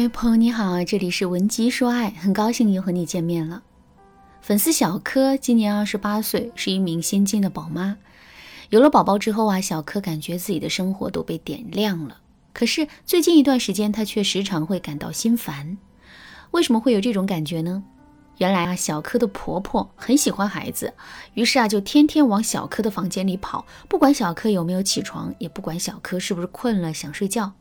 嗨，朋友你好，这里是文姬说爱，很高兴又和你见面了。粉丝小柯今年二十八岁，是一名新晋的宝妈。有了宝宝之后啊，小柯感觉自己的生活都被点亮了。可是最近一段时间，她却时常会感到心烦。为什么会有这种感觉呢？原来啊，小柯的婆婆很喜欢孩子，于是啊，就天天往小柯的房间里跑，不管小柯有没有起床，也不管小柯是不是困了想睡觉。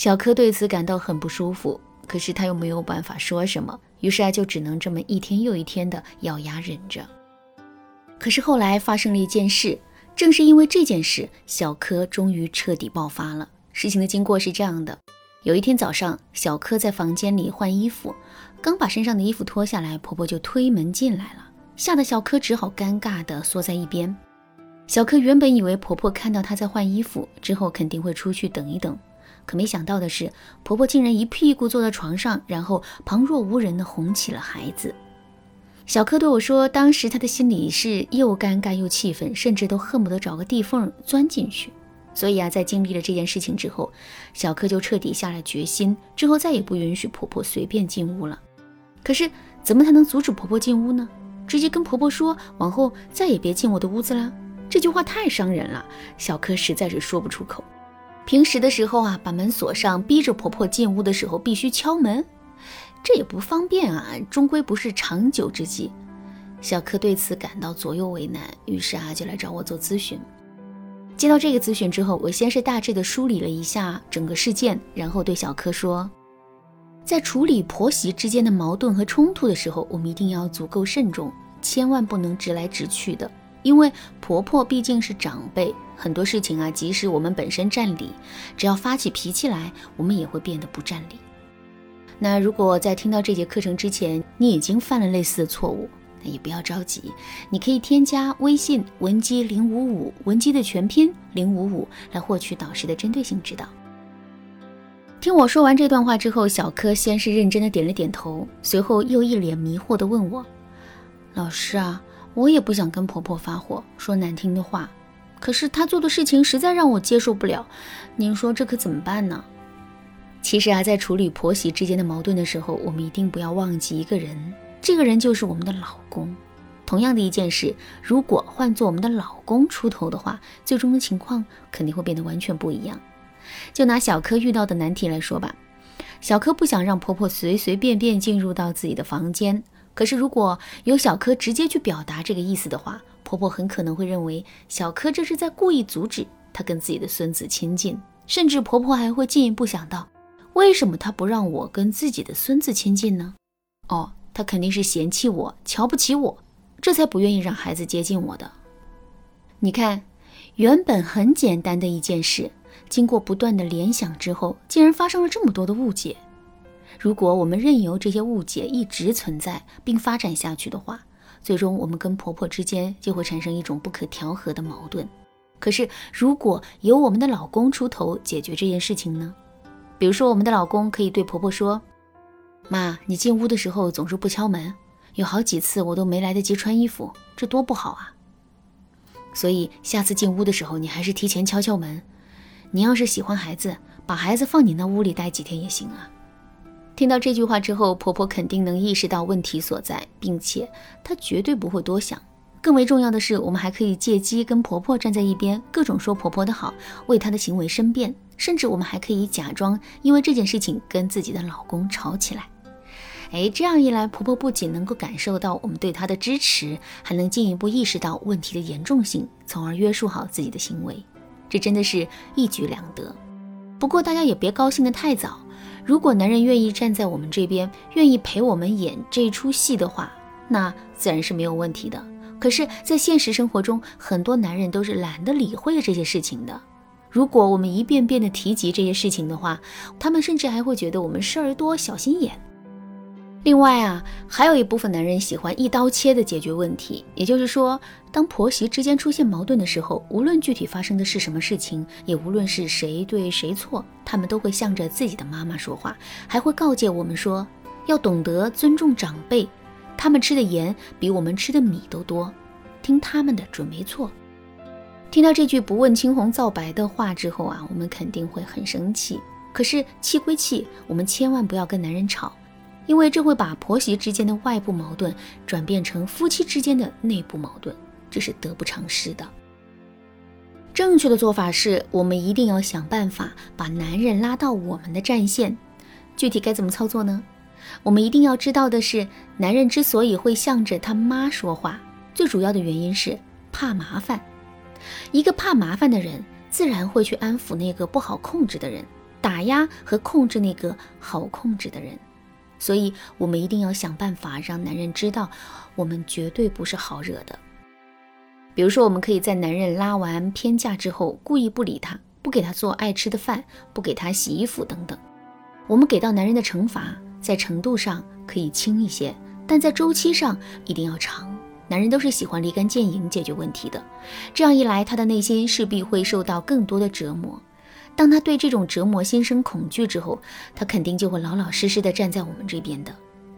小柯对此感到很不舒服，可是他又没有办法说什么，于是啊，就只能这么一天又一天的咬牙忍着。可是后来发生了一件事，正是因为这件事，小柯终于彻底爆发了。事情的经过是这样的：有一天早上，小柯在房间里换衣服，刚把身上的衣服脱下来，婆婆就推门进来了，吓得小柯只好尴尬地缩在一边。小柯原本以为婆婆看到她在换衣服之后，肯定会出去等一等。可没想到的是，婆婆竟然一屁股坐在床上，然后旁若无人地哄起了孩子。小柯对我说，当时他的心里是又尴尬又气愤，甚至都恨不得找个地缝钻进去。所以啊，在经历了这件事情之后，小柯就彻底下了决心，之后再也不允许婆婆随便进屋了。可是，怎么才能阻止婆婆进屋呢？直接跟婆婆说，往后再也别进我的屋子了？这句话太伤人了，小柯实在是说不出口。平时的时候啊，把门锁上，逼着婆婆进屋的时候必须敲门，这也不方便啊，终归不是长久之计。小柯对此感到左右为难，于是啊就来找我做咨询。接到这个咨询之后，我先是大致的梳理了一下整个事件，然后对小柯说，在处理婆媳之间的矛盾和冲突的时候，我们一定要足够慎重，千万不能直来直去的。因为婆婆毕竟是长辈，很多事情啊，即使我们本身占理，只要发起脾气来，我们也会变得不占理。那如果在听到这节课程之前，你已经犯了类似的错误，那也不要着急，你可以添加微信文姬零五五，文姬的全拼零五五，来获取导师的针对性指导。听我说完这段话之后，小柯先是认真的点了点头，随后又一脸迷惑的问我：“老师啊。”我也不想跟婆婆发火，说难听的话，可是她做的事情实在让我接受不了。您说这可怎么办呢？其实啊，在处理婆媳之间的矛盾的时候，我们一定不要忘记一个人，这个人就是我们的老公。同样的一件事，如果换做我们的老公出头的话，最终的情况肯定会变得完全不一样。就拿小柯遇到的难题来说吧，小柯不想让婆婆随随便便进入到自己的房间。可是，如果有小柯直接去表达这个意思的话，婆婆很可能会认为小柯这是在故意阻止她跟自己的孙子亲近，甚至婆婆还会进一步想到，为什么她不让我跟自己的孙子亲近呢？哦，她肯定是嫌弃我，瞧不起我，这才不愿意让孩子接近我的。你看，原本很简单的一件事，经过不断的联想之后，竟然发生了这么多的误解。如果我们任由这些误解一直存在并发展下去的话，最终我们跟婆婆之间就会产生一种不可调和的矛盾。可是，如果由我们的老公出头解决这件事情呢？比如说，我们的老公可以对婆婆说：“妈，你进屋的时候总是不敲门，有好几次我都没来得及穿衣服，这多不好啊！所以下次进屋的时候，你还是提前敲敲门。你要是喜欢孩子，把孩子放你那屋里待几天也行啊。”听到这句话之后，婆婆肯定能意识到问题所在，并且她绝对不会多想。更为重要的是，我们还可以借机跟婆婆站在一边，各种说婆婆的好，为她的行为申辩。甚至我们还可以假装因为这件事情跟自己的老公吵起来。哎，这样一来，婆婆不仅能够感受到我们对她的支持，还能进一步意识到问题的严重性，从而约束好自己的行为。这真的是一举两得。不过大家也别高兴得太早。如果男人愿意站在我们这边，愿意陪我们演这出戏的话，那自然是没有问题的。可是，在现实生活中，很多男人都是懒得理会这些事情的。如果我们一遍遍的提及这些事情的话，他们甚至还会觉得我们事儿多、小心眼。另外啊，还有一部分男人喜欢一刀切的解决问题，也就是说，当婆媳之间出现矛盾的时候，无论具体发生的是什么事情，也无论是谁对谁错，他们都会向着自己的妈妈说话，还会告诫我们说，要懂得尊重长辈，他们吃的盐比我们吃的米都多，听他们的准没错。听到这句不问青红皂白的话之后啊，我们肯定会很生气。可是气归气，我们千万不要跟男人吵，因为这会把婆媳之间的外部矛盾转变成夫妻之间的内部矛盾，这是得不偿失的。正确的做法是我们一定要想办法把男人拉到我们的战线。具体该怎么操作呢？我们一定要知道的是，男人之所以会向着他妈说话，最主要的原因是怕麻烦。一个怕麻烦的人，自然会去安抚那个不好控制的人，打压和控制那个好控制的人。所以，我们一定要想办法让男人知道，我们绝对不是好惹的。比如说，我们可以在男人拉完偏架之后，故意不理他，不给他做爱吃的饭，不给他洗衣服等等。我们给到男人的惩罚，在程度上可以轻一些，但在周期上一定要长。男人都是喜欢立竿见影解决问题的，这样一来，他的内心势必会受到更多的折磨。当他对这种折磨心生恐惧之后，他肯定就会老老实实的站在我们这边的。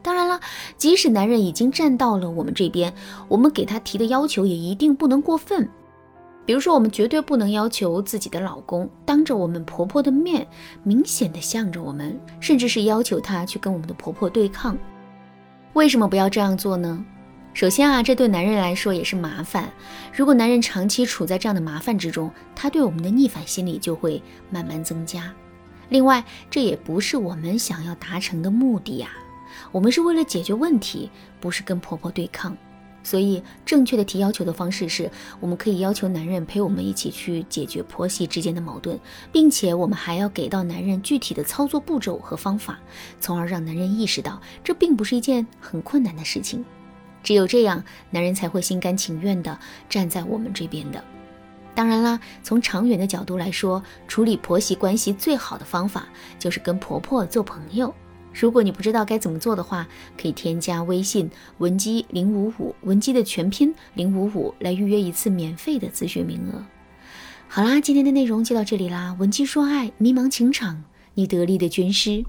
当然了，即使男人已经站到了我们这边，我们给他提的要求也一定不能过分。比如说，我们绝对不能要求自己的老公当着我们婆婆的面，明显的向着我们，甚至是要求他去跟我们的婆婆对抗。为什么不要这样做呢？首先啊，这对男人来说也是麻烦。如果男人长期处在这样的麻烦之中，他对我们的逆反心理就会慢慢增加。另外，这也不是我们想要达成的目的呀。我们是为了解决问题，不是跟婆婆对抗。所以，正确的提要求的方式是，我们可以要求男人陪我们一起去解决婆媳之间的矛盾，并且我们还要给到男人具体的操作步骤和方法，从而让男人意识到这并不是一件很困难的事情。只有这样，男人才会心甘情愿地站在我们这边的。当然啦，从长远的角度来说，处理婆媳关系最好的方法就是跟婆婆做朋友。如果你不知道该怎么做的话，可以添加微信文姬零五五，文姬的全拼零五五，来预约一次免费的咨询名额。好啦，今天的内容就到这里啦。文姬说爱，迷茫情场，你得力的军师。